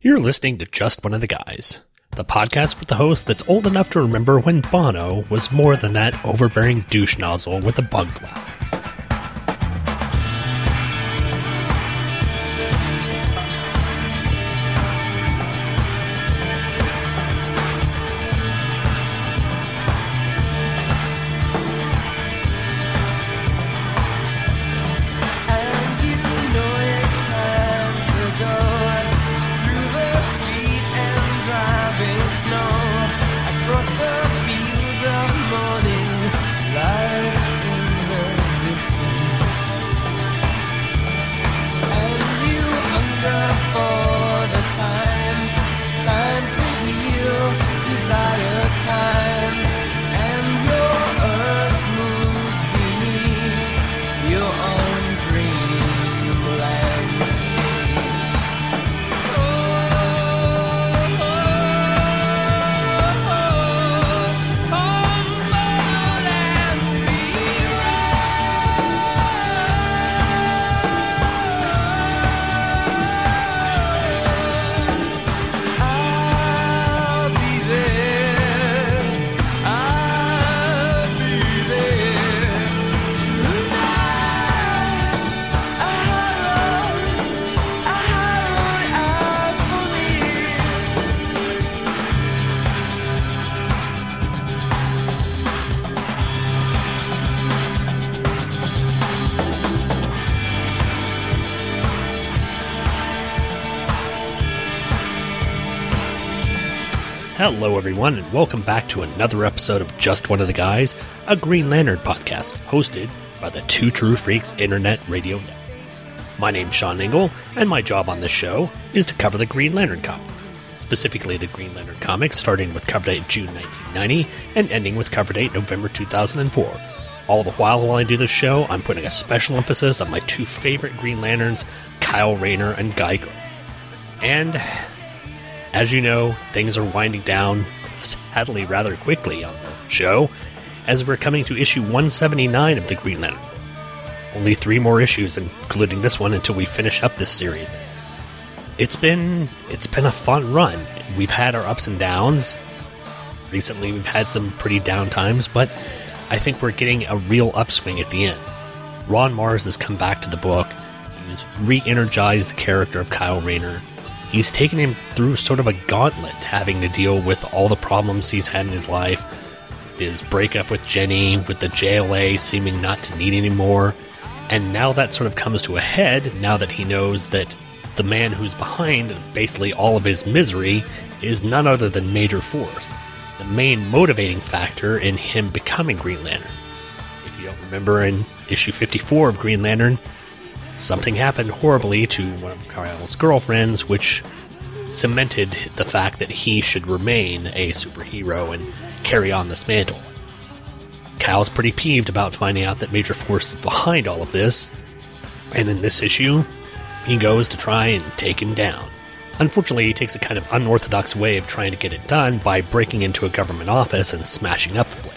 You're listening to Just One of the Guys, the podcast with the host that's old enough to remember when Bono was more than that overbearing douche nozzle with the bug glasses. Hello, everyone, and welcome back to another episode of Just One of the Guys, a Green Lantern podcast hosted by the Two True Freaks Internet Radio Network. My name's Sean Engel, and my job on this show is to cover the Green Lantern comics, specifically the Green Lantern comics, starting with cover date June 1990 and ending with cover date November 2004. All the while, while I do this show, I'm putting a special emphasis on my two favorite Green Lanterns, Kyle Rayner and Geiger. And as you know, things are winding down, sadly, rather quickly on the show, as we're coming to issue 179 of the Green Lantern. Only three more issues, including this one, until we finish up this series. It's been it's been a fun run. We've had our ups and downs. Recently, we've had some pretty down times, but I think we're getting a real upswing at the end. Ron Marz has come back to the book. He's re-energized the character of Kyle Rayner he's taken him through sort of a gauntlet having to deal with all the problems he's had in his life his breakup with jenny with the jla seeming not to need anymore and now that sort of comes to a head now that he knows that the man who's behind basically all of his misery is none other than major force the main motivating factor in him becoming green lantern. If you don't remember in issue 54 of green lantern something happened horribly to one of Kyle's girlfriends, which cemented the fact that he should remain a superhero and carry on this mantle. Kyle's pretty peeved about finding out that Major Force is behind all of this, and in this issue, he goes to try and take him down. Unfortunately, he takes a kind of unorthodox way of trying to get it done by breaking into a government office and smashing up the place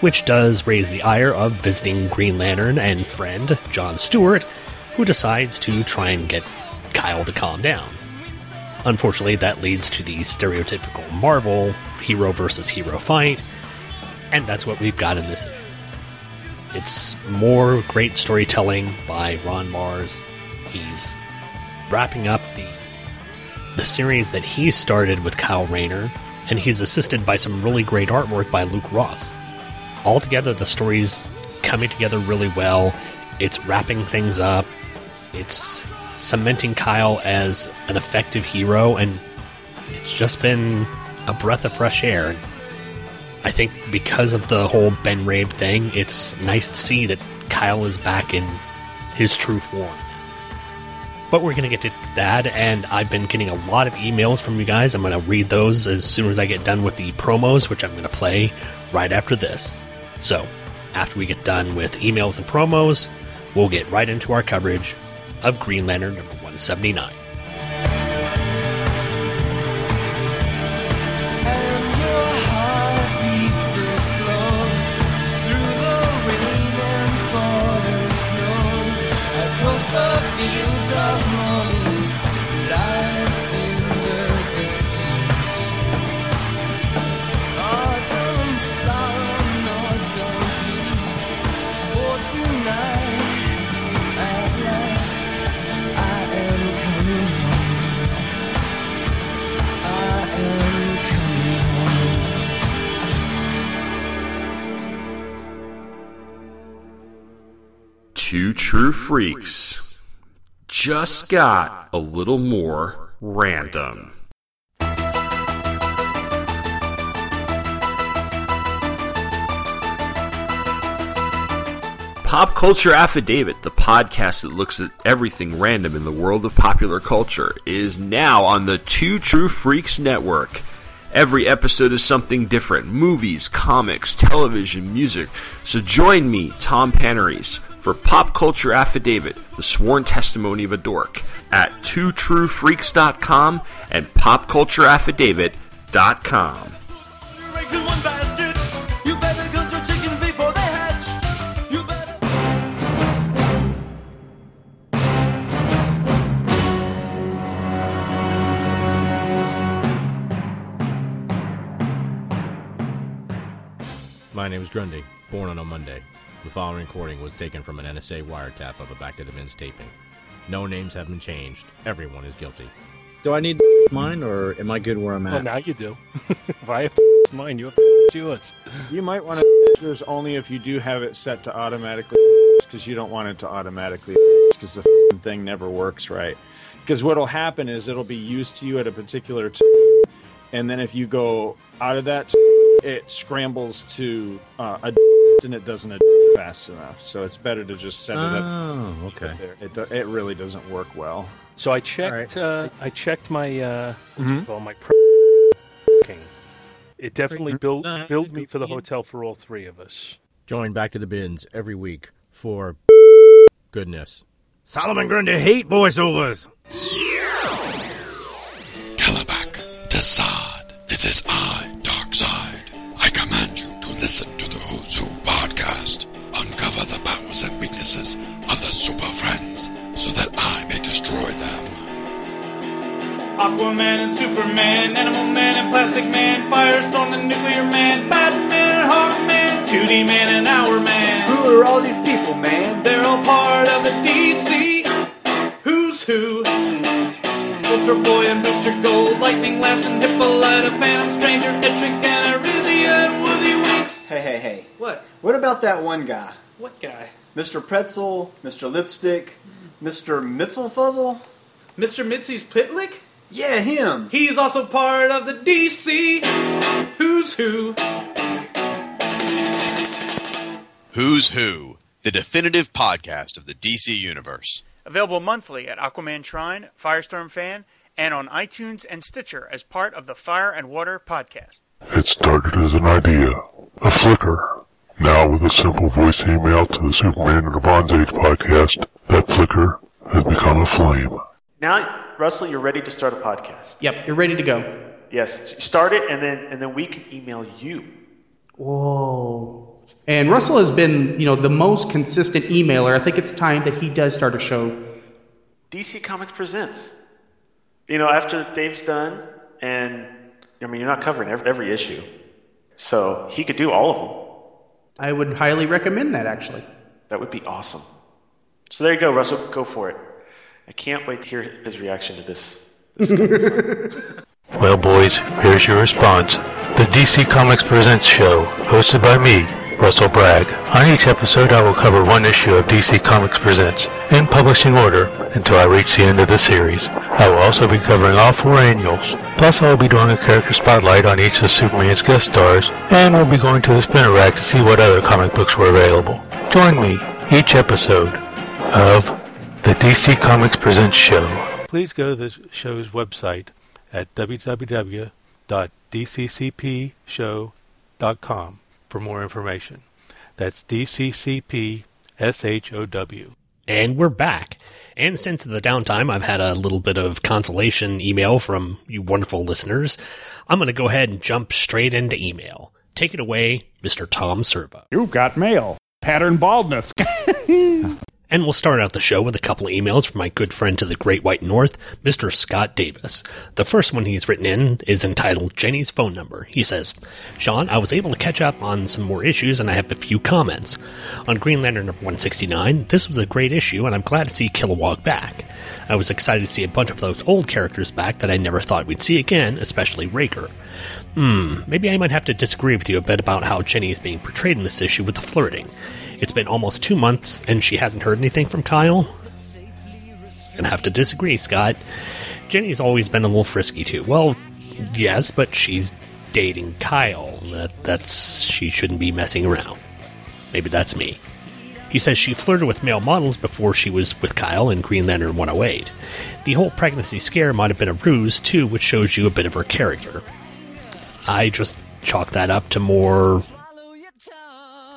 which does raise the ire of visiting Green Lantern and friend John Stewart, who decides to try and get Kyle to calm down. Unfortunately, that leads to the stereotypical Marvel hero versus hero fight, and that's what we've got in this issue. It's more great storytelling by Ron Marz. He's wrapping up the the series that he started with Kyle Rayner, and he's assisted by some really great artwork by Luke Ross altogether the story's coming together really well it's wrapping things up it's cementing kyle as an effective hero and it's just been a breath of fresh air. I think because of the whole ben raab thing it's nice to see that kyle is back in his true form. But we're going to get to that and i've been getting a lot of emails from you guys. I'm going to read those as soon as i get done with the promos which i'm going to play right after this. So, after we get done with emails and promos, we'll get right into our coverage of Green Lantern number 179. True Freaks just got a little more random. Pop Culture Affidavit, the podcast that looks at everything random in the world of popular culture, is now on the Two True Freaks network. Every episode is something different movies, comics, television, music. So join me, Tom Panarese, for Pop Culture Affidavit, the sworn testimony of a dork, at twotruefreaks.com and popcultureaffidavit.com. My name is Grundy, born on a Monday. The following recording was taken from an NSA wiretap of a Back to the Bins taping. No names have been changed. Everyone is guilty. Do I need mine or am I good where I'm Well, at? now you do. if I have mine, you have yours. You might want to yours only if you do have it set to automatically because you don't want it to automatically because the thing never works right. Because what'll happen is it'll be used to you at a particular t- and then if you go out of that, it scrambles to uh, a and it doesn't fast enough. So it's better to just set it up Oh, okay. there. It do- it really doesn't work well. So I checked. Uh, I checked my uh, what's Mhm. it called? My pre- It definitely built billed me for the hotel for all three of us. Join Back to the Bins every week for goodness. Solomon Grundy hate voiceovers. Kalibak, Desaad, it is I, Darkseid. I command you to listen podcast. Uncover the powers and weaknesses of the Super Friends so that I may destroy them. Aquaman and Superman, Animal Man and Plastic Man, Firestorm and Nuclear Man, Batman and Hawkman, 2D Man and Hour Man. Who are all these people, man? They're all part of the DC. Who's who? Ultra Boy and Booster Gold, Lightning Lass and Hippolyta, Phantom Stranger, Etrick Hey, hey, hey. What? What about that one guy? What guy? Mr. Pretzel, Mr. Lipstick, Mr. Mitzelfuzzle? Mr. Mitzi's Pitlick? Yeah, him. He's also part of the DC. Who's who? Who's Who, the definitive podcast of the DC Universe. Available monthly at Aquaman Shrine, Firestorm Fan, and on iTunes and Stitcher as part of the Fire and Water podcast. It started as an idea, a flicker. Now with a simple voice email to the Superman in the Bronze Age podcast, that flicker has become a flame. Now, Russell, you're ready to start a podcast. Yep, you're ready to go. Yes, start it, and then and then we can email you. Whoa. And Russell has been, you know, the most consistent emailer. I think it's time that he does start a show. DC Comics presents. You know, after Dave's done, and I mean, you're not covering every, every issue, so he could do all of them. I would highly recommend that, actually. That would be awesome. So there you go, Russell. Go for it. I can't wait to hear his reaction to this. Well, boys, here's your response. The DC Comics Presents show, hosted by me, Russell Bragg. On each episode, I will cover one issue of DC Comics Presents in publishing order until I reach the end of the series. I will also be covering all four annuals. Plus, I will be doing a character spotlight on each of Superman's guest stars, and we'll be going to the spinner rack to see what other comic books were available. Join me each episode of the DC Comics Presents show. Please go to the show's website at www.dccpshow.com for more information. That's DCCPSHOW. And we're back. And since the downtime, I've had a little bit of consolation email from you wonderful listeners. I'm going to go ahead and jump straight into email. Take it away, Mr. Tom Servo. You've got mail. Pattern baldness. And we'll start out the show with a couple of emails from my good friend to the Great White North, Mr. Scott Davis. The first one he's written in is entitled Jenny's Phone Number. He says, Sean, I was able to catch up on some more issues and I have a few comments. On Green Lantern number 169, this was a great issue and I'm glad to see Kilowog back. I was excited to see a bunch of those old characters back that I never thought we'd see again, especially Raker. Hmm, maybe I might have to disagree with you a bit about how Jenny is being portrayed in this issue with the flirting. It's been almost two months and she hasn't heard anything from Kyle. Gonna have to disagree, Scott. Jenny's always been a little frisky too. Well, yes, but she's dating Kyle. That that's she shouldn't be messing around. Maybe that's me. He says she flirted with male models before she was with Kyle in Green Lantern 108. The whole pregnancy scare might have been a ruse, too, which shows you a bit of her character. I just chalk that up to more.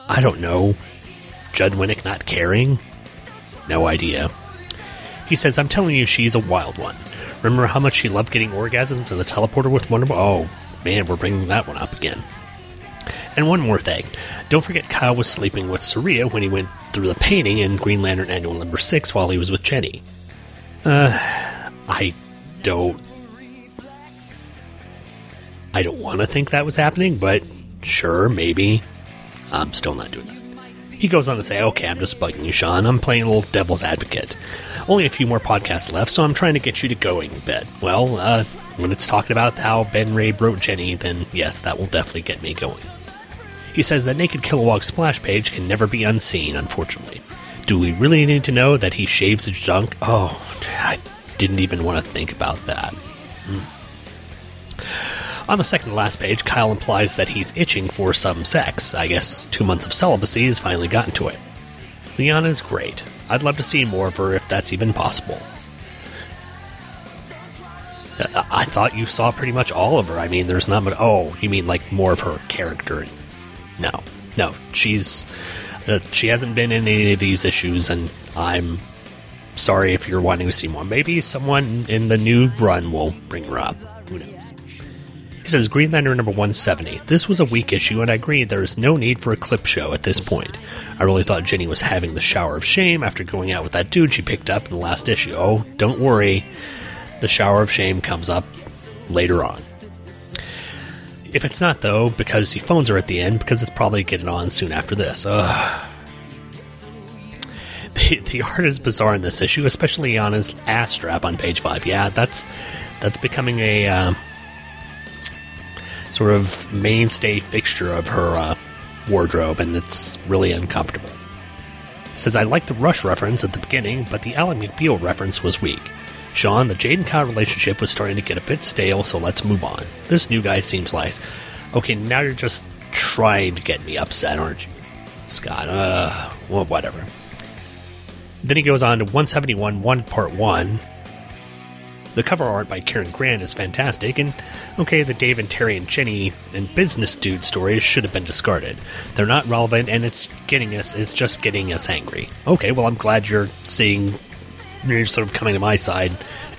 I don't know. Judd Winick not caring? No idea. He says, I'm telling you, she's a wild one. Remember how much she loved getting orgasms in the teleporter with Wonder Woman? Oh, man, we're bringing that one up again. And one more thing. Don't forget Kyle was sleeping with Saria when he went through the painting in Green Lantern Annual Number 6 while he was with Jenny. Uh, I don't. I don't want to think that was happening, but sure, maybe. I'm still not doing that. He goes on to say, okay, I'm just bugging you, Sean. I'm playing a little devil's advocate. Only a few more podcasts left, so I'm trying to get you to going bed. Well, uh, when it's talking about how Ben Raab wrote Jenny, then yes, that will definitely get me going. He says that Naked Kilowog splash page can never be unseen, unfortunately. Do we really need to know that he shaves his junk? Oh, I didn't even want to think about that. On the second to last page, Kyle implies that he's itching for some sex. I guess two months of celibacy has finally gotten to it. Liana is great. I'd love to see more of her if that's even possible. I, I thought you saw pretty much all of her. I mean, there's not much. Oh, you mean like more of her character? No, no. She's uh, she hasn't been in any of these issues, and I'm sorry if you're wanting to see more. Maybe someone in the new run will bring her up. Who knows? He says Green Lantern number 170. This was a weak issue, and I agree there is no need for a clip show at this point. I really thought Jenny was having the shower of shame after going out with that dude she picked up in the last issue. Oh, don't worry. The shower of shame comes up later on. If it's not, though, because he phones her at the end, because it's probably getting on soon after this. Ugh. The, the art is bizarre in this issue, especially on his ass strap on page five. Yeah, that's that's becoming a uh, sort of mainstay fixture of her uh, wardrobe, and it's really uncomfortable. Says, I like the Rush reference at the beginning, but the Ally McBeal reference was weak. Sean, the Jade and Kyle relationship was starting to get a bit stale, so let's move on. This new guy seems nice. Okay, now you're just trying to get me upset, aren't you? Scott, uh, well, whatever. Then he goes on to 171, 1 Part 1, the cover art by Karen Grant is fantastic, and okay, the Dave and Terry and Jenny and Business Dude stories should have been discarded. They're not relevant, and it's getting us, it's just getting us angry. Okay, well, I'm glad you're seeing, you're sort of coming to my side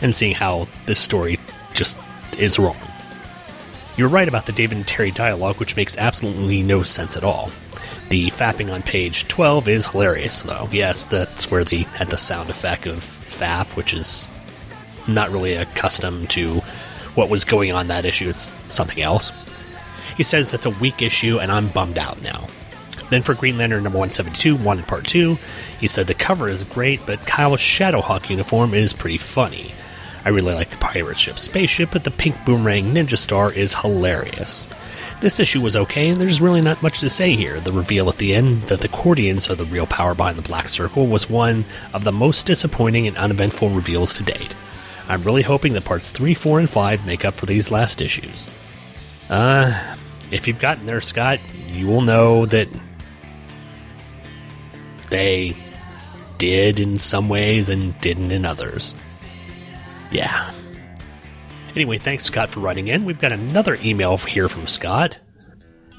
and seeing how this story just is wrong. You're right about the David and Terry dialogue, which makes absolutely no sense at all. The fapping on page 12 is hilarious, though. Yes, that's where they had the sound effect of fap, which is not really accustomed to what was going on that issue. It's something else. He says that's a weak issue, and I'm bummed out now. Then for Green Lantern number 172, 1 and part 2, he said the cover is great, but Kyle's Shadowhawk uniform is pretty funny. I really like the pirate ship spaceship, but the pink boomerang ninja star is hilarious. This issue was okay, and there's really not much to say here. The reveal at the end that the Cordians are the real power behind the Black Circle was one of the most disappointing and uneventful reveals to date. I'm really hoping that parts 3, 4, and 5 make up for these last issues. Uh, if you've gotten there, Scott, you will know that they did in some ways and didn't in others. Yeah. Anyway, thanks, Scott, for writing in. We've got another email here from Scott.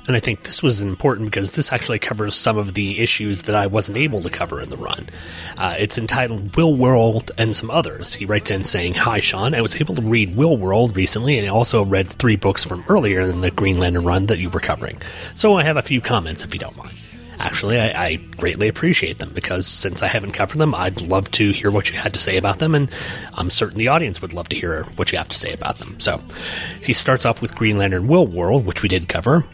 And I think this was important because this actually covers some of the issues that I wasn't able to cover in the run. Uh, it's entitled Willworld and some others. He writes in saying, Hi, Sean. I was able to read Willworld recently and also read three books from earlier in the Green Lantern run that you were covering. So I have a few comments if you don't mind. Actually, I, I greatly appreciate them because since I haven't covered them, I'd love to hear what you had to say about them, and I'm certain the audience would love to hear what you have to say about them. So, he starts off with Green Lantern Willworld, which we did cover.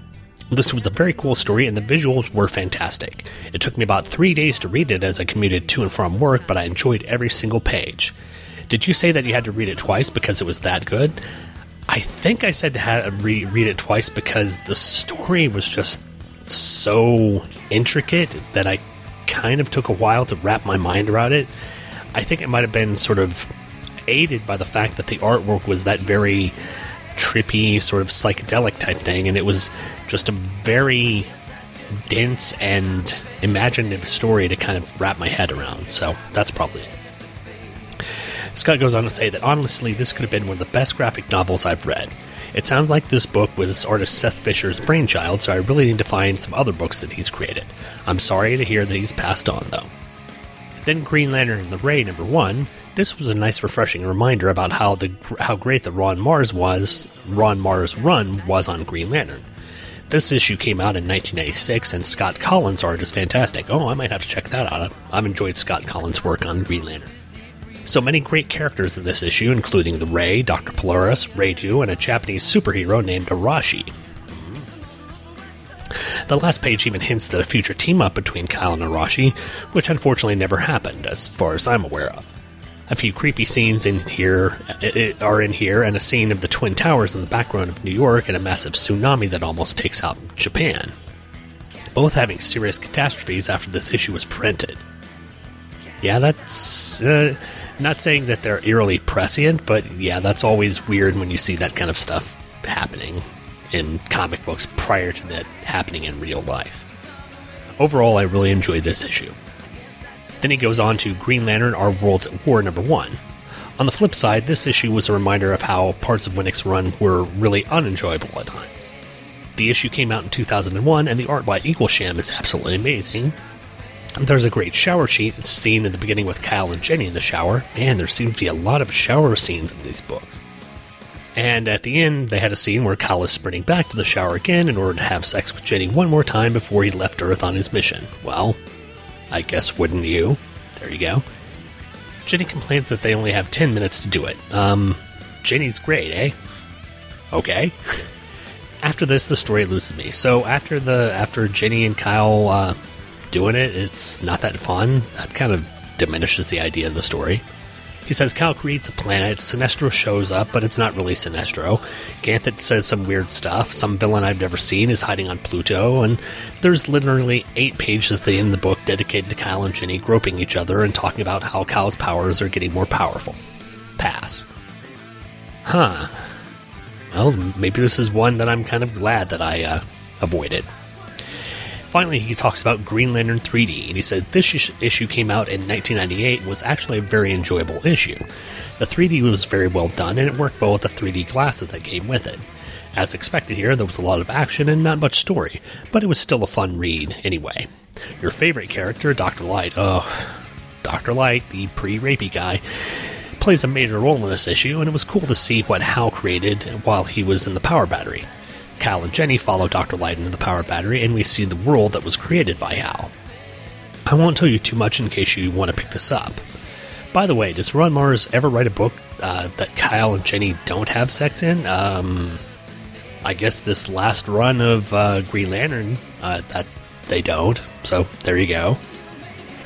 This was a very cool story, and the visuals were fantastic. It took me about three days to read it as I commuted to and from work, but I enjoyed every single page. Did you say that you had to read it twice because it was that good? I think I said to have, re- read it twice because the story was just so intricate that I kind of took a while to wrap my mind around it. I think it might have been sort of aided by the fact that the artwork was that very trippy, sort of psychedelic type thing, and it was just a very dense and imaginative story to kind of wrap my head around. So that's probably it. Scott goes on to say that honestly, this could have been one of the best graphic novels I've read. It sounds like this book was artist Seth Fisher's brainchild, so I really need to find some other books that he's created. I'm sorry to hear that he's passed on, though. Then Green Lantern and the Ray number one. This was a nice, refreshing reminder about how the how great the Ron Marz was, Ron Marz run was on Green Lantern. This issue came out in 1996, and Scott Kolins' art is fantastic. Oh, I might have to check that out. I've enjoyed Scott Kolins' work on Green Lantern. So many great characters in this issue, including the Ray, Dr. Polaris, Radu, and a Japanese superhero named Arashi. The last page even hints at a future team up between Kyle and Arashi, which unfortunately never happened, as far as I'm aware of. A few creepy scenes in here are in here, and a scene of the Twin Towers in the background of New York and a massive tsunami that almost takes out Japan. Both having serious catastrophes after this issue was printed. Yeah, that's. Uh, not saying that they're eerily prescient, but yeah, that's always weird when you see that kind of stuff happening in comic books prior to that happening in real life. Overall, I really enjoyed this issue. Then he goes on to Green Lantern Our Worlds at War number 1. On the flip side, this issue was a reminder of how parts of Winick's run were really unenjoyable at times. The issue came out in 2001, and the art by Eaglesham is absolutely amazing. There's a great shower sheet scene in the beginning with Kyle and Jenny in the shower. Man, there seems to be a lot of shower scenes in these books. And at the end, they had a scene where Kyle is sprinting back to the shower again in order to have sex with Jenny one more time before he left Earth on his mission. Well, I guess wouldn't you? There you go. Jenny complains that they only have 10 minutes to do it. Um, Jenny's great, eh? Okay. after this, the story loses me. So after the after Jenny and Kyle uh, doing it, it's not that fun. That kind of diminishes the idea of the story. He says Kyle creates a planet, Sinestro shows up, but it's not really Sinestro. Ganthet says some weird stuff, some villain I've never seen is hiding on Pluto, and there's literally eight pages at the end of the book dedicated to Kyle and Jenny groping each other and talking about how Kyle's powers are getting more powerful. Pass. Huh. Well, maybe this is one that I'm kind of glad that I uh, avoided. Finally, he talks about Green Lantern 3D, and he said this issue came out in 1998 was actually a very enjoyable issue. The 3D was very well done, and it worked well with the 3D glasses that came with it. As expected here, there was a lot of action and not much story, but it was still a fun read anyway. Your favorite character, Dr. Light, uh, oh, Dr. Light, the pre rapey guy, plays a major role in this issue, and it was cool to see what Hal created while he was in the power battery. Cal and Jenny follow Dr. Light into the power battery, and we see the world that was created by Hal. I won't tell you too much in case you want to pick this up. By the way, does Ron Marz ever write a book uh, that Kyle and Jenny don't have sex in? Um, I guess this last run of uh, Green Lantern, uh, that they don't. So there you go.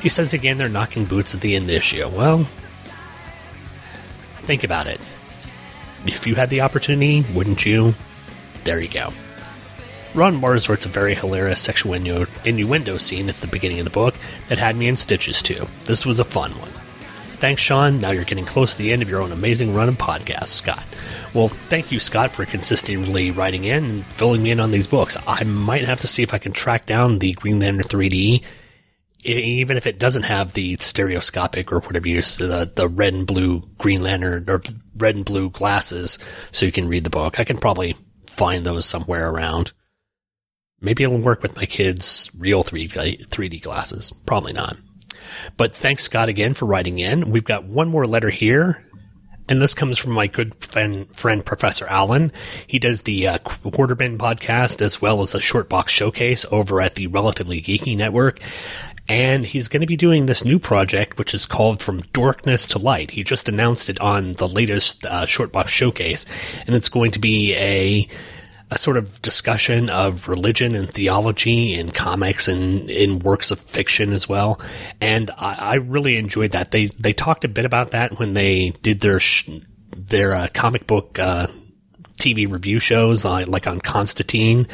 He says again they're knocking boots at the end of the issue. Well, think about it. If you had the opportunity, wouldn't you? There you go. Ron Marz writes a very hilarious sexual innu- innuendo scene at the beginning of the book that had me in stitches too. This was a fun one. Thanks, Sean. Now you're getting close to the end of your own amazing run of podcasts, Scott. Well, thank you, Scott, for consistently writing in and filling me in on these books. I might have to see if I can track down the Green Lantern 3D, even if it doesn't have the stereoscopic or whatever you use, the, the red and blue Green Lantern or red and blue glasses, so you can read the book. I can probably find those somewhere around. Maybe it'll work with my kids' real 3D, 3D glasses. Probably not. But thanks, Scott, again for writing in. We've got one more letter here. And this comes from my good friend, friend Professor Alan. He does the uh, Quarterbin podcast as well as a short box showcase over at the Relatively Geeky Network. And he's going to be doing this new project, which is called From Darkness to Light. He just announced it on the latest uh, Shortbox showcase, and it's going to be a a sort of discussion of religion and theology in comics and in works of fiction as well. And I, I really enjoyed that. They they talked a bit about that when they did their sh- their uh, comic book uh, TV review shows uh, like on Constantine,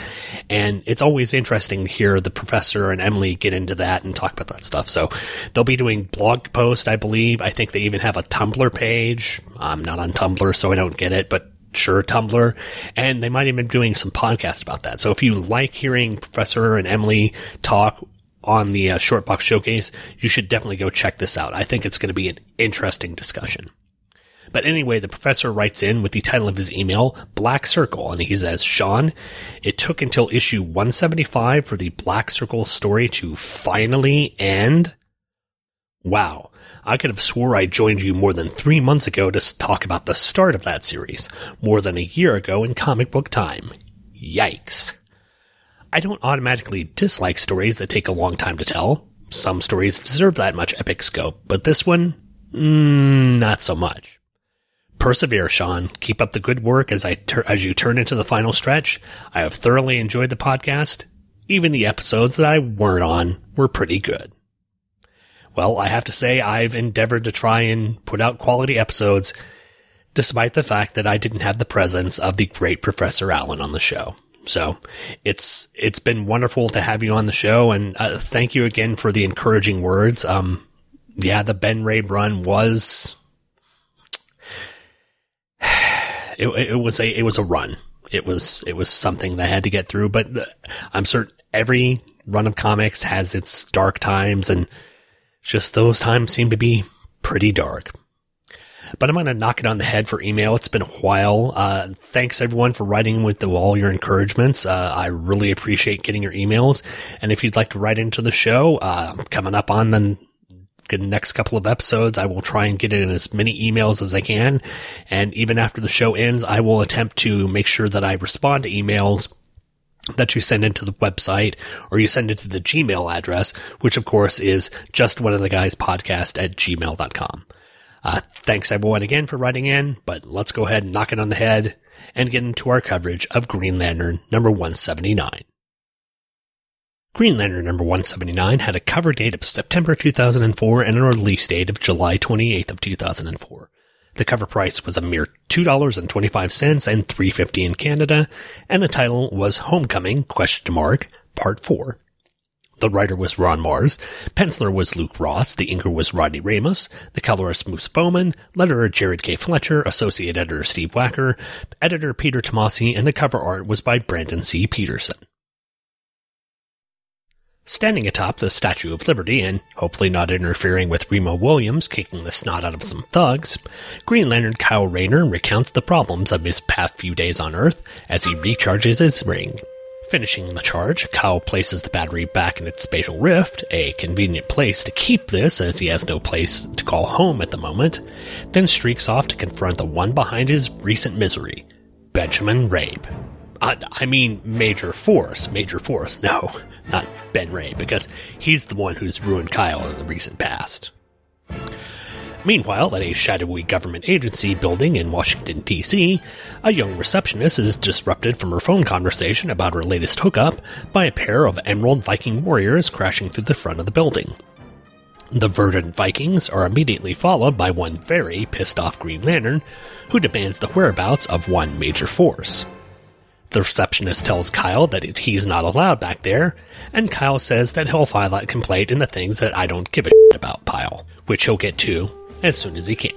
and it's always interesting to hear the professor and Emily get into that and talk about that stuff. So they'll be doing blog posts, I believe. I think they even have a Tumblr page. I'm not on Tumblr, so I don't get it, but sure Tumblr, and they might even be doing some podcasts about that. So if you like hearing Professor and Emily talk on the uh, Short Box Showcase, you should definitely go check this out. I think it's going to be an interesting discussion. But anyway, the professor writes in with the title of his email, Black Circle, and he says, Sean, it took until issue 175 for the Black Circle story to finally end. Wow. I could have swore I joined you more than three months ago to talk about the start of that series, more than a year ago in comic book time. Yikes. I don't automatically dislike stories that take a long time to tell. Some stories deserve that much epic scope, but this one, mm, not so much. Persevere, Sean. Keep up the good work as I tur- as you turn into the final stretch. I have thoroughly enjoyed the podcast. Even the episodes that I weren't on were pretty good. Well, I have to say I've endeavored to try and put out quality episodes despite the fact that I didn't have the presence of the great Professor Alan on the show. So it's it's been wonderful to have you on the show, and uh, thank you again for the encouraging words. Um, yeah, the Ben Raab run was it, it was a it was a run. It was it was something that I had to get through. But I'm certain every run of comics has its dark times, and just those times seem to be pretty dark. But I'm going to knock it on the head for email. It's been a while. Uh, thanks everyone for writing with the, all your encouragements. Uh, I really appreciate getting your emails. And if you'd like to write into the show, uh, coming up on the next couple of episodes, I will try and get in as many emails as I can. And even after the show ends, I will attempt to make sure that I respond to emails that you send into the website or you send it to the Gmail address, which of course is just one of the guys podcast at gmail.com. Uh, thanks everyone again for writing in, but let's go ahead and knock it on the head and get into our coverage of Green Lantern number 179. Green Lantern number 179 had a cover date of September 2004 and a release date of July 28th of 2004. The cover price was a mere $2.25 and 3.50 in Canada, and the title was Homecoming question mark part 4. The writer was Ron Marz, penciler was Luke Ross, the inker was Rodney Ramos, the colorist Moose Baumann, letterer Jared K. Fletcher, associate editor Steve Wacker, editor Peter Tomasi, and the cover art was by Brandon C. Peterson. Standing atop the Statue of Liberty and hopefully not interfering with Remo Williams kicking the snot out of some thugs, Green Lantern Kyle Rayner recounts the problems of his past few days on Earth as he recharges his ring. Finishing the charge, Kyle places the battery back in its spatial rift, a convenient place to keep this as he has no place to call home at the moment, then streaks off to confront the one behind his recent misery, Benjamin Raab. Uh, I mean, Major Force. Major Force, no, not Ben Raab, because he's the one who's ruined Kyle in the recent past. Meanwhile, at a shadowy government agency building in Washington, D.C., a young receptionist is disrupted from her phone conversation about her latest hookup by a pair of Emerald Viking warriors crashing through the front of the building. The verdant Vikings are immediately followed by one very pissed off Green Lantern, who demands the whereabouts of one Major Force. The receptionist tells Kyle that he's not allowed back there, and Kyle says that he'll file that complaint in the things that I don't give a shit about pile, which he'll get to as soon as he can.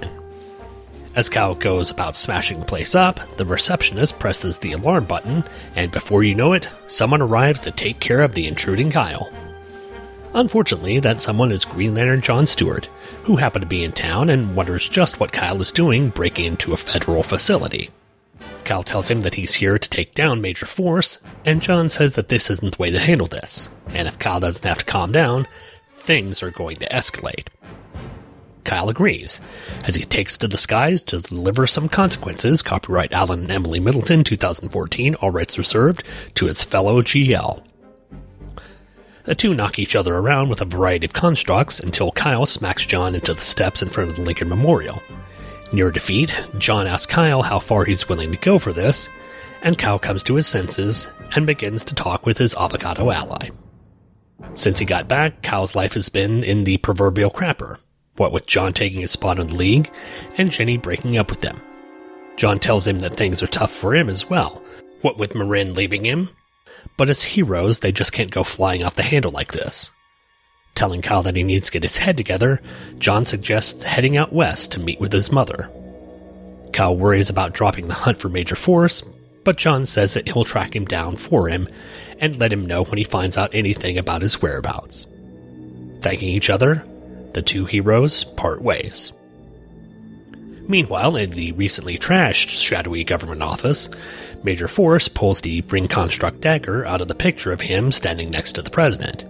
As Kyle goes about smashing the place up, the receptionist presses the alarm button, and before you know it, someone arrives to take care of the intruding Kyle. Unfortunately, that someone is Green Lantern John Stewart, who happened to be in town and wonders just what Kyle is doing breaking into a federal facility. Kyle tells him that he's here to take down Major Force, and John says that this isn't the way to handle this, and if Kyle doesn't have to calm down, things are going to escalate. Kyle agrees, as he takes to the skies to deliver some consequences, copyright Alan and Emily Middleton 2014, all rights reserved, to his fellow GL. The two knock each other around with a variety of constructs until Kyle smacks John into the steps in front of the Lincoln Memorial. Near defeat, John asks Kyle how far he's willing to go for this, and Kyle comes to his senses and begins to talk with his avocado ally. Since he got back, Kyle's life has been in the proverbial crapper, what with John taking his spot in the league and Jenny breaking up with them. John tells him that things are tough for him as well, what with Marin leaving him. But as heroes, they just can't go flying off the handle like this. Telling Kyle that he needs to get his head together, John suggests heading out west to meet with his mother. Kyle worries about dropping the hunt for Major Force, but John says that he'll track him down for him and let him know when he finds out anything about his whereabouts. Thanking each other, the two heroes part ways. Meanwhile, in the recently trashed shadowy government office, Major Force pulls the Bring construct dagger out of the picture of him standing next to the president.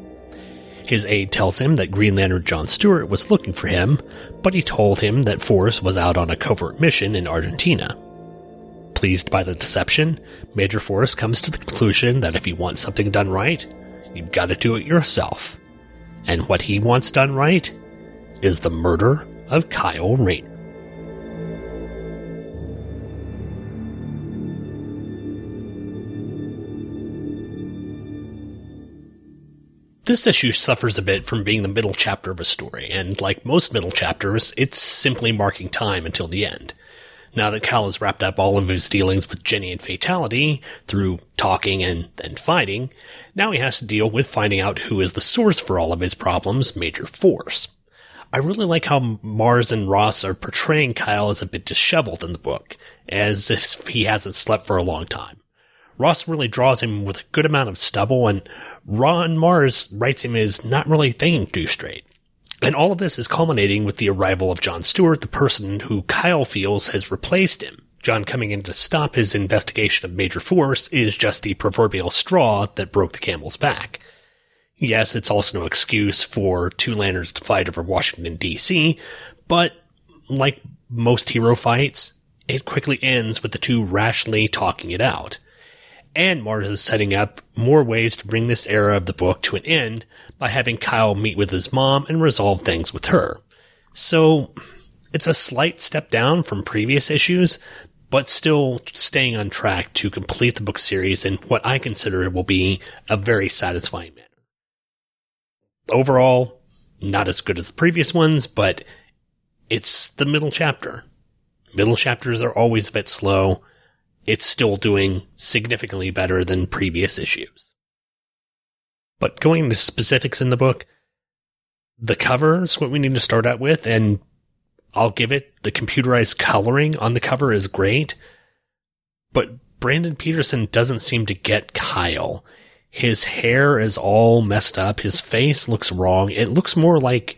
His aide tells him that Green Lantern John Stewart was looking for him, but he told him that Force was out on a covert mission in Argentina. Pleased by the deception, Major Force comes to the conclusion that if you want something done right, you've got to do it yourself. And what he wants done right is the murder of Kyle Rayner. This issue suffers a bit from being the middle chapter of a story, and like most middle chapters, it's simply marking time until the end. Now that Cal has wrapped up all of his dealings with Jenny and Fatality through talking and then fighting, now he has to deal with finding out who is the source for all of his problems, Major Force. I really like how Marz and Ross are portraying Kyle as a bit disheveled in the book, as if he hasn't slept for a long time. Ross really draws him with a good amount of stubble, and Ron Marz writes him as not really thinking too straight. And all of this is culminating with the arrival of John Stewart, the person who Kyle feels has replaced him. John coming in to stop his investigation of Major Force is just the proverbial straw that broke the camel's back. Yes, it's also no excuse for two lanterns to fight over Washington, D.C., but like most hero fights, it quickly ends with the two rashly talking it out and Marta is setting up more ways to bring this era of the book to an end by having Kyle meet with his mom and resolve things with her. So it's a slight step down from previous issues, but still staying on track to complete the book series in what I consider will be a very satisfying manner. Overall, not as good as the previous ones, but it's the middle chapter. Middle chapters are always a bit slow it's still doing significantly better than previous issues. But going into specifics in the book, the cover is what we need to start out with, and I'll give it the computerized coloring on the cover is great, but Brandon Peterson doesn't seem to get Kyle. His hair is all messed up. His face looks wrong. It looks more like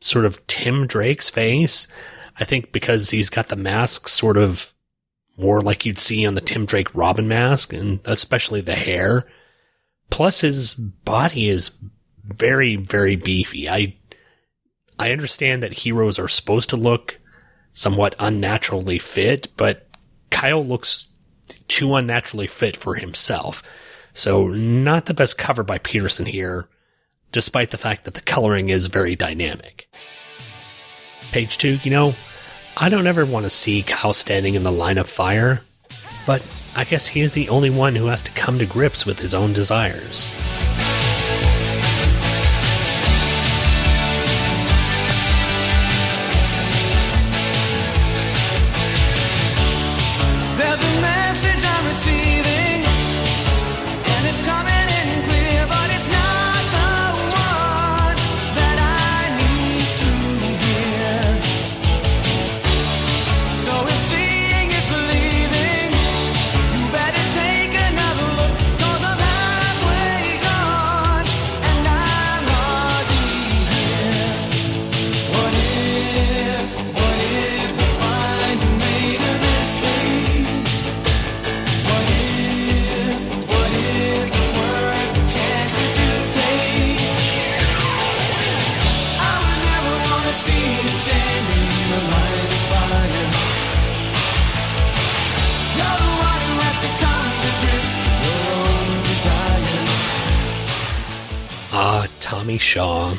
sort of Tim Drake's face. I think because he's got the mask sort of more like you'd see on the Tim Drake Robin mask, and especially the hair. Plus, his body is very, very beefy. I, I understand that heroes are supposed to look somewhat unnaturally fit, but Kyle looks too unnaturally fit for himself. So, not the best cover by Peterson here, despite the fact that the coloring is very dynamic. Page two, you know, I don't ever want to see Kyle standing in the line of fire, but I guess he is the only one who has to come to grips with his own desires.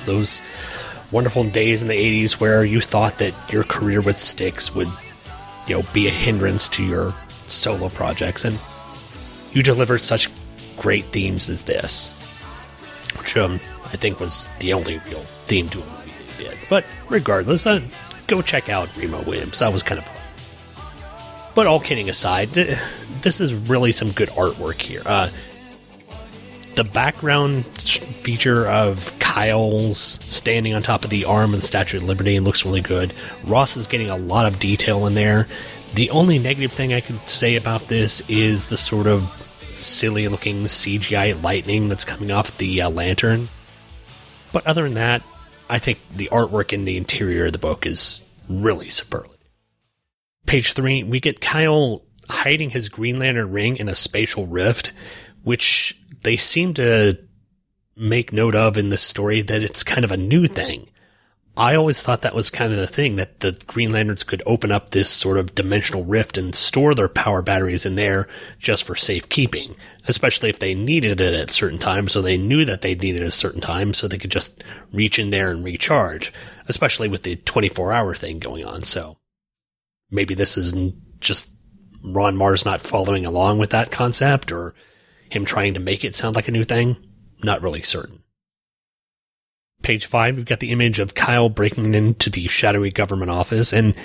Those wonderful days in the 80s where you thought that your career with Styx would, you know, be a hindrance to your solo projects. And you delivered such great themes as this, which um, I think was the only real theme to a movie they did. But regardless, uh, go check out Remo Williams. That was kind of fun. But all kidding aside, this is really some good artwork here. Uh, the background feature of Kyle's standing on top of the arm of the Statue of Liberty looks really good. Ross is getting a lot of detail in there. The only negative thing I could say about this is the sort of silly looking CGI lightning that's coming off the uh, lantern. But other than that, I think the artwork in the interior of the book is really superlative. Page three, we get Kyle hiding his Green Lantern ring in a spatial rift, which they seem to make note of in this story that it's kind of a new thing. I always thought that was kind of the thing that the Green Lanterns could open up this sort of dimensional rift and store their power batteries in there just for safekeeping, especially if they needed it at certain times, so they knew that they needed a certain time, so they could just reach in there and recharge, especially with the 24 hour thing going on. So maybe this is just Ron Marz not following along with that concept or him trying to make it sound like a new thing? Not really certain. Page five, we've got the image of Kyle breaking into the shadowy government office, and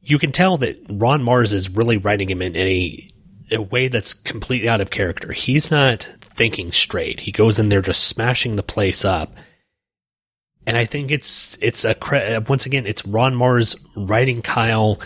you can tell that Ron Marz is really writing him in a, a way that's completely out of character. He's not thinking straight. He goes in there just smashing the place up. And I think it's, it's a, once again, it's Ron Marz writing Kyle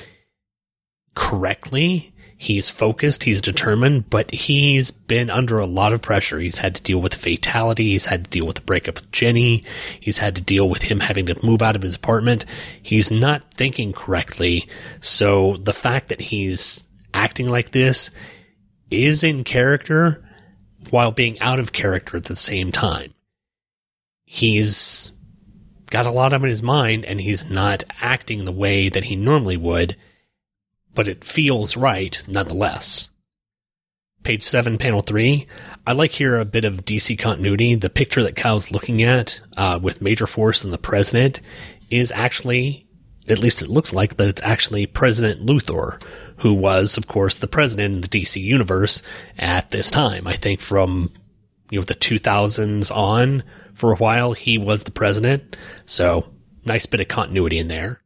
correctly He's focused, he's determined, but he's been under a lot of pressure. He's had to deal with fatality, he's had to deal with the breakup with Jenny, he's had to deal with him having to move out of his apartment. He's not thinking correctly. So the fact that he's acting like this is in character while being out of character at the same time. He's got a lot on his mind and he's not acting the way that he normally would but it feels right nonetheless. Page 7, panel 3. I like here a bit of DC continuity. The picture that Kyle's looking at uh, with Major Force and the President is actually, at least it looks like, that it's actually President Luthor, who was, of course, the president in the DC universe at this time. I think from, you know, the 2000s on, for a while, he was the president. So, nice bit of continuity in there.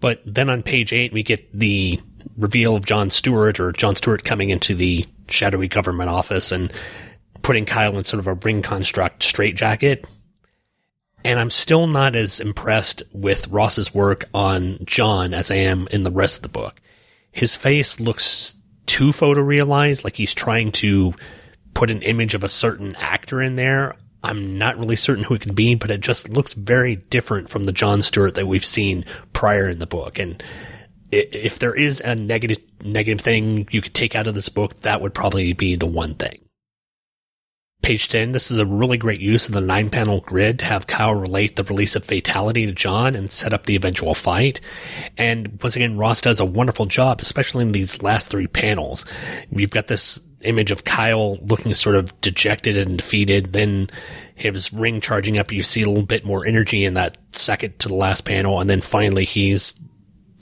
But then on page eight, we get the reveal of John Stewart or John Stewart coming into the shadowy government office and putting Kyle in sort of a ring construct straitjacket. And I'm still not as impressed with Ross's work on John as I am in the rest of the book. His face looks too photorealized, like he's trying to put an image of a certain actor in there. I'm not really certain who it could be, but it just looks very different from the John Stewart that we've seen prior in the book. And if there is a negative negative thing you could take out of this book, that would probably be the one thing. Page 10, this is a really great use of the nine panel grid to have Kyle relate the release of Fatality to John and set up the eventual fight. And once again, Ross does a wonderful job, especially in these last three panels. We've got this image of Kyle looking sort of dejected and defeated. Then his ring charging up. You see a little bit more energy in that second to the last panel. And then finally he's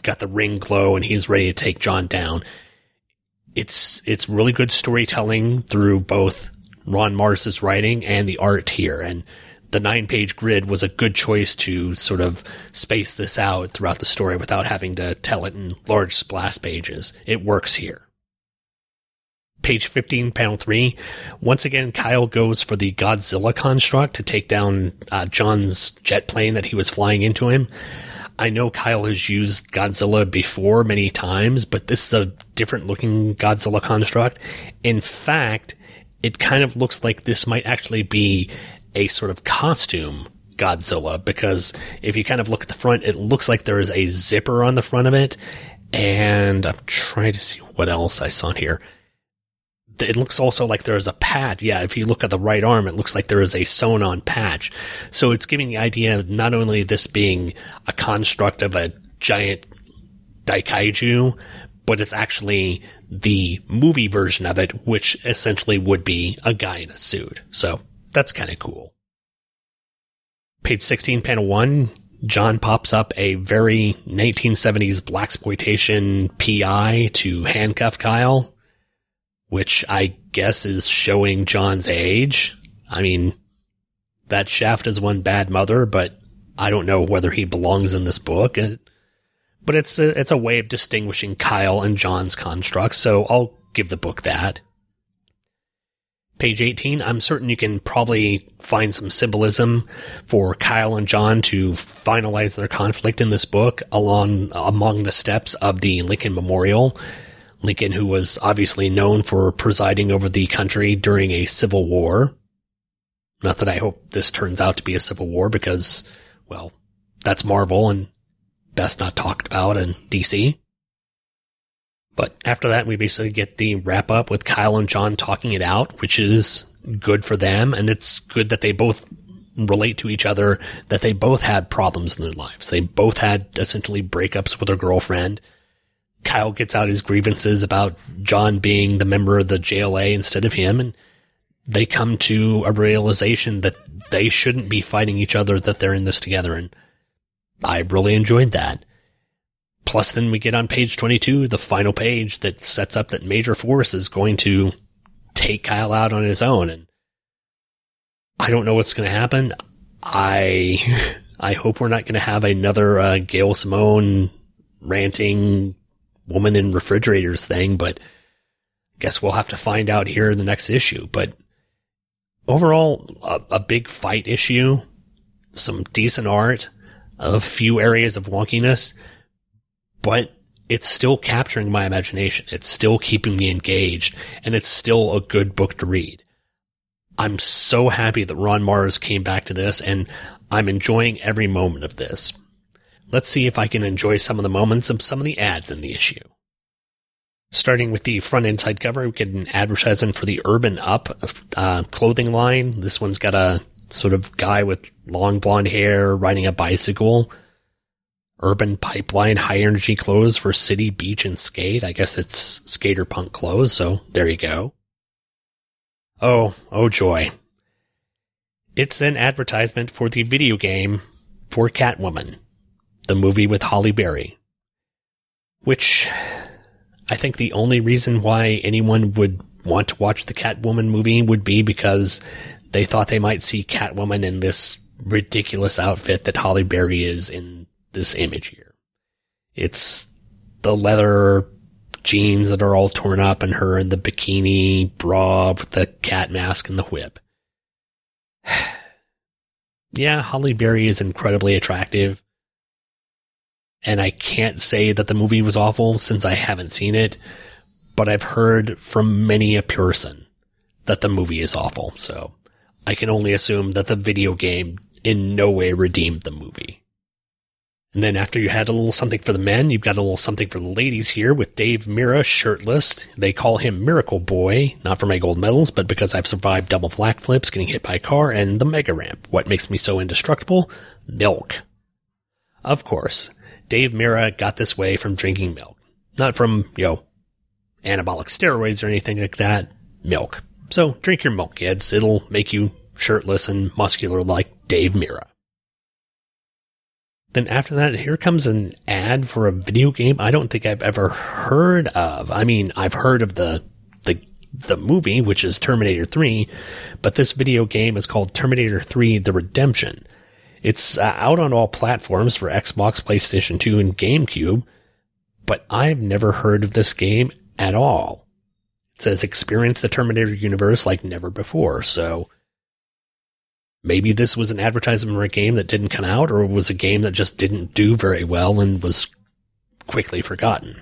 got the ring glow and he's ready to take John down. It's, it's really good storytelling through both Ron Marz's writing and the art here. And the nine page grid was a good choice to sort of space this out throughout the story without having to tell it in large splash pages. It works here page 15, panel 3. Once again, Kyle goes for the Godzilla construct to take down uh, John's jet plane that he was flying into him. I know Kyle has used Godzilla before many times, but this is a different looking Godzilla construct. In fact, it kind of looks like this might actually be a sort of costume Godzilla because if you kind of look at the front, it looks like there is a zipper on the front of it. And I'm trying to see what else I saw here it looks also like there is a patch. Yeah, if you look at the right arm, it looks like there is a sewn on patch. So it's giving the idea of not only this being a construct of a giant daikaiju, but it's actually the movie version of it, which essentially would be a guy in a suit. So that's kind of cool. Page 16, panel 1, John pops up a very 1970s blaxploitation PI to handcuff Kyle which I guess is showing John's age. I mean, that Shaft is one bad mother, but I don't know whether he belongs in this book. but it's a, it's a way of distinguishing Kyle and John's constructs, so I'll give the book that. Page 18, I'm certain you can probably find some symbolism for Kyle and John to finalize their conflict in this book along among the steps of the Lincoln Memorial. Lincoln, who was obviously known for presiding over the country during a civil war. Not that I hope this turns out to be a civil war because, well, that's Marvel and best not talked about in DC. But after that, we basically get the wrap up with Kyle and John talking it out, which is good for them. And it's good that they both relate to each other, that they both had problems in their lives. They both had essentially breakups with their girlfriend. Kyle gets out his grievances about John being the member of the JLA instead of him. And they come to a realization that they shouldn't be fighting each other, that they're in this together. And I really enjoyed that. Plus, then we get on page 22, the final page that sets up that Major Force is going to take Kyle out on his own. And I don't know what's going to happen. I, I hope we're not going to have another uh, Gail Simone ranting woman in refrigerators thing, but I guess we'll have to find out here in the next issue. But overall, a, a big fight issue, some decent art, a few areas of wonkiness but it's still capturing my imagination. It's still keeping me engaged and it's still a good book to read. I'm so happy that Ron Marz came back to this and I'm enjoying every moment of this. Let's see if I can enjoy some of the moments of some of the ads in the issue. Starting with the front inside cover, we get an advertisement for the Urban Up uh, clothing line. This one's got a sort of guy with long blonde hair riding a bicycle urban pipeline high energy clothes for city, beach, and skate. I guess it's skater punk clothes, so there you go. Oh, oh joy. It's an advertisement for the video game for Catwoman, the movie with Halle Berry. Which I think the only reason why anyone would want to watch the Catwoman movie would be because they thought they might see Catwoman in this ridiculous outfit that Halle Berry is in this image here. It's the leather jeans that are all torn up and her in the bikini bra with the cat mask and the whip. yeah, Halle Berry is incredibly attractive. And I can't say that the movie was awful since I haven't seen it, but I've heard from many a person that the movie is awful. So I can only assume that the video game in no way redeemed the movie. And then after you had a little something for the men, you've got a little something for the ladies here with Dave Mirra shirtless. They call him Miracle Boy, not for my gold medals, but because I've survived double black flips, getting hit by a car, and the mega ramp. What makes me so indestructible? Milk. Of course, Dave Mirra got this way from drinking milk. Not from, you know, anabolic steroids or anything like that. Milk. So drink your milk, kids. It'll make you shirtless and muscular like Dave Mirra. Then after that, here comes an ad for a video game I don't think I've ever heard of. I mean, I've heard of the, the, the movie, which is Terminator 3, but this video game is called Terminator 3 The Redemption. It's uh, out on all platforms for Xbox, PlayStation 2, and GameCube, but I've never heard of this game at all. It says experience the Terminator universe like never before, so maybe this was an advertisement for a game that didn't come out or was a game that just didn't do very well and was quickly forgotten.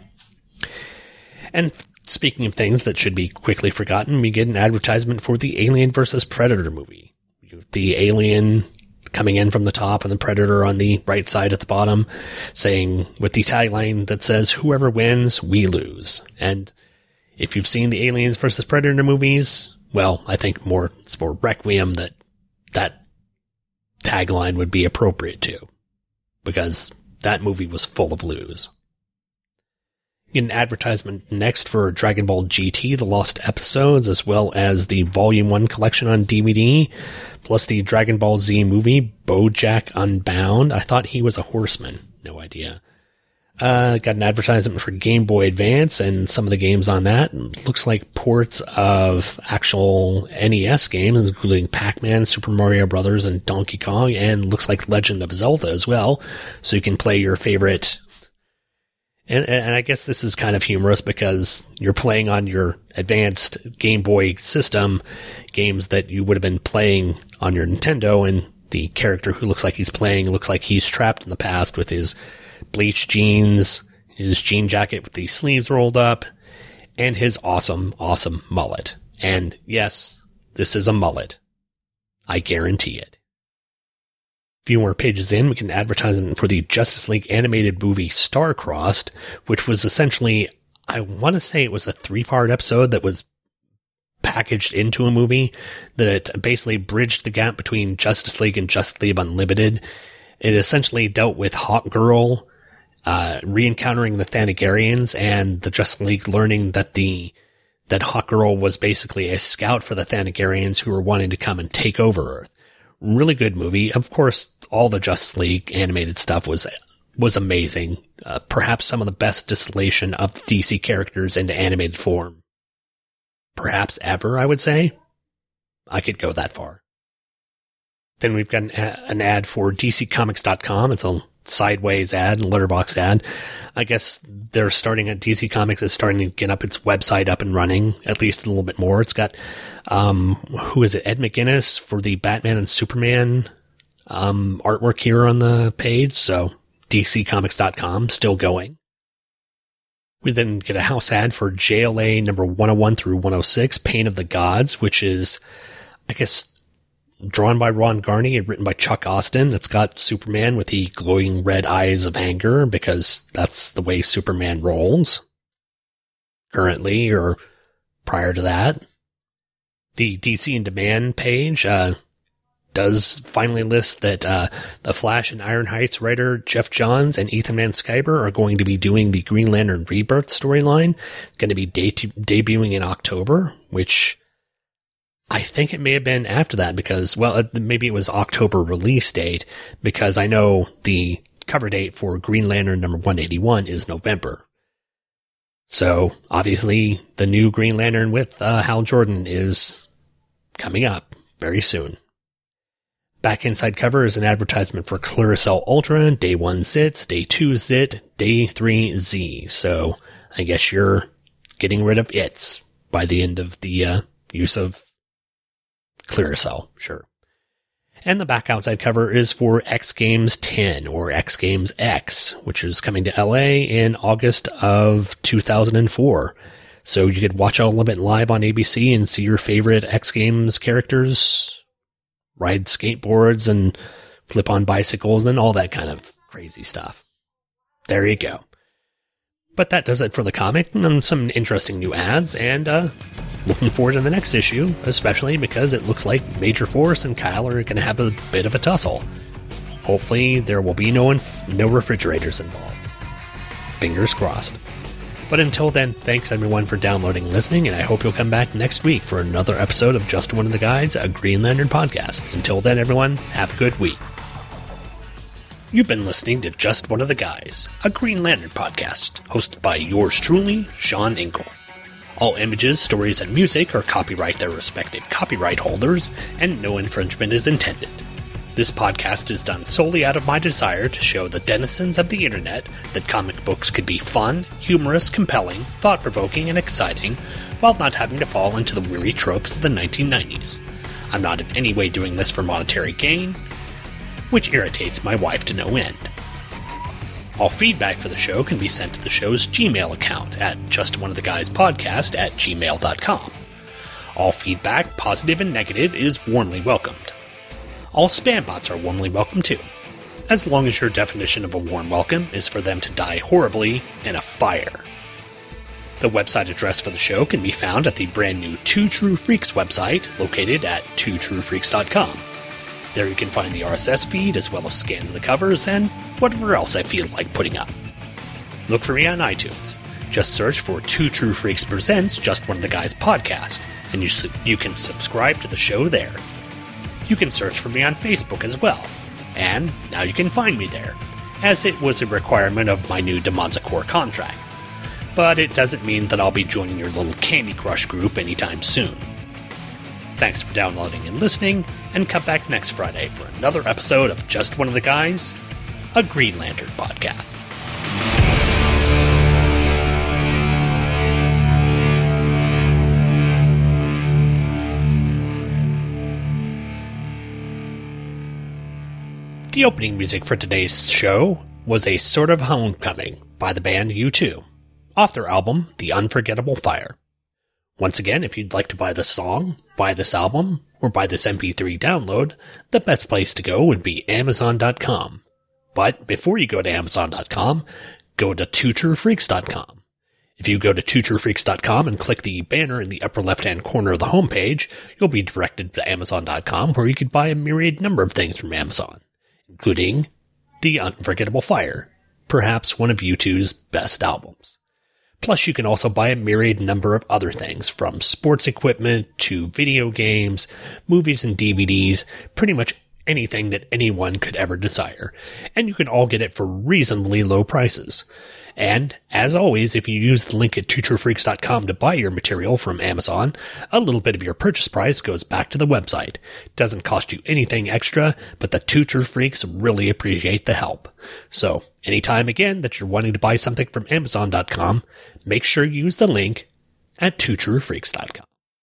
And speaking of things that should be quickly forgotten, we get an advertisement for the Alien vs. Predator movie. The alien coming in from the top and the predator on the right side at the bottom saying with the tagline that says whoever wins, we lose. And if you've seen the Aliens versus Predator movies, well, I think more, it's more Requiem that that tagline would be appropriate to because that movie was full of lose. An advertisement next for Dragon Ball GT, the lost episodes, as well as the Volume 1 collection on DVD, plus the Dragon Ball Z movie, Bojack Unbound. I thought he was a horseman. No idea. Uh, got an advertisement for Game Boy Advance and some of the games on that. Looks like ports of actual NES games, including Pac-Man, Super Mario Brothers, and Donkey Kong, and looks like Legend of Zelda as well. So you can play your favorite And, and I guess this is kind of humorous because you're playing on your advanced Game Boy system games that you would have been playing on your Nintendo, and the character who looks like he's playing looks like he's trapped in the past with his bleached jeans, his jean jacket with the sleeves rolled up, and his awesome, awesome mullet. And yes, this is a mullet. I guarantee it. Few more pages in, we can advertise for the Justice League animated movie Starcrossed, which was essentially, I want to say it was a three part episode that was packaged into a movie that basically bridged the gap between Justice League and Justice League Unlimited. It essentially dealt with Hawk Girl, uh, re-encountering the Thanagarians and the Justice League learning that the, that Hawk Girl was basically a scout for the Thanagarians who were wanting to come and take over Earth. Really good movie. Of course, all the Justice League animated stuff was, was amazing. Uh, perhaps some of the best distillation of DC characters into animated form perhaps ever, I would say. I could go that far. Then we've got an, an ad for DCComics.com. It's a sideways ad, letterbox ad. I guess they're starting at DC Comics is starting to get up its website up and running, at least a little bit more. It's got, um, who is it? Ed McGuinness for the Batman and Superman, um, artwork here on the page. So DCComics.com still going. We then get a house ad for JLA number 101 through 106, Pain of the Gods, which is, I guess, drawn by Ron Garney and written by Chuck Austin. It's got Superman with the glowing red eyes of anger because that's the way Superman rolls currently or prior to that. The DC in Demand page, uh, does finally list that uh, the Flash and Iron Heights writer Geoff Johns and Ethan Van Sciver are going to be doing the Green Lantern Rebirth storyline. Going to be de- debuting in October, which I think it may have been after that because, well, maybe it was October release date because I know the cover date for Green Lantern number 181 is November. So obviously the new Green Lantern with uh, Hal Jordan is coming up very soon. Back inside cover is an advertisement for Clearasil Ultra, day one zits, day two zit, day three Z. So I guess you're getting rid of its by the end of the uh, use of Clearasil, sure. And the back outside cover is for X Games 10 or X Games X, which is coming to LA in August of 2004. So you could watch all of it live on ABC and see your favorite X Games characters ride skateboards and flip on bicycles and all that kind of crazy stuff. There you go. But that does it for the comic, and some interesting new ads, and uh, looking forward to the next issue, especially because it looks like Major Force and Kyle are going to have a bit of a tussle. Hopefully, there will be no inf- no refrigerators involved. Fingers crossed. But until then, thanks everyone for downloading and listening, and I hope you'll come back next week for another episode of Just One of the Guys, a Green Lantern podcast. Until then, everyone, have a good week. You've been listening to Just One of the Guys, a Green Lantern podcast, hosted by yours truly, Sean Inkle. All images, stories, and music are copyright their respective copyright holders, and no infringement is intended. This podcast is done solely out of my desire to show the denizens of the internet that comic books could be fun, humorous, compelling, thought provoking, and exciting, while not having to fall into the weary tropes of the 1990s. I'm not in any way doing this for monetary gain, which irritates my wife to no end. All feedback for the show can be sent to the show's Gmail account at justoneoftheguyspodcast at gmail.com. All feedback, positive and negative, is warmly welcomed all spam bots are warmly welcome too. As long as your definition of a warm welcome is for them to die horribly in a fire. The website address for the show can be found at the brand new Two True Freaks website, located at twotruefreaks.com. There you can find the RSS feed as well as scans of the covers and whatever else I feel like putting up. Look for me on iTunes. Just search for Two True Freaks Presents Just One of the Guys podcast, and you, su- you can subscribe to the show there. You can search for me on Facebook as well. And now you can find me there, as it was a requirement of my new Demonza Core contract. But it doesn't mean that I'll be joining your little Candy Crush group anytime soon. Thanks for downloading and listening, and come back next Friday for another episode of Just One of the Guys, a Green Lantern podcast. The opening music for today's show was a sort of homecoming by the band U2, off their album The Unforgettable Fire. Once again, if you'd like to buy this song, buy this album, or buy this MP3 download, the best place to go would be Amazon.com. But before you go to Amazon.com, go to twotruefreaks.com. If you go to twotruefreaks.com and click the banner in the upper left hand corner of the homepage, you'll be directed to Amazon.com where you could buy a myriad number of things from Amazon, including The Unforgettable Fire, perhaps one of U2's best albums. Plus, you can also buy a myriad number of other things, from sports equipment to video games, movies and DVDs, pretty much anything that anyone could ever desire. And you can all get it for reasonably low prices. And, as always, if you use the link at twotruefreaks.com to buy your material from Amazon, a little bit of your purchase price goes back to the website. Doesn't cost you anything extra, but the True Freaks really appreciate the help. So, anytime again that you're wanting to buy something from Amazon.com, make sure you use the link at twotruefreaks.com.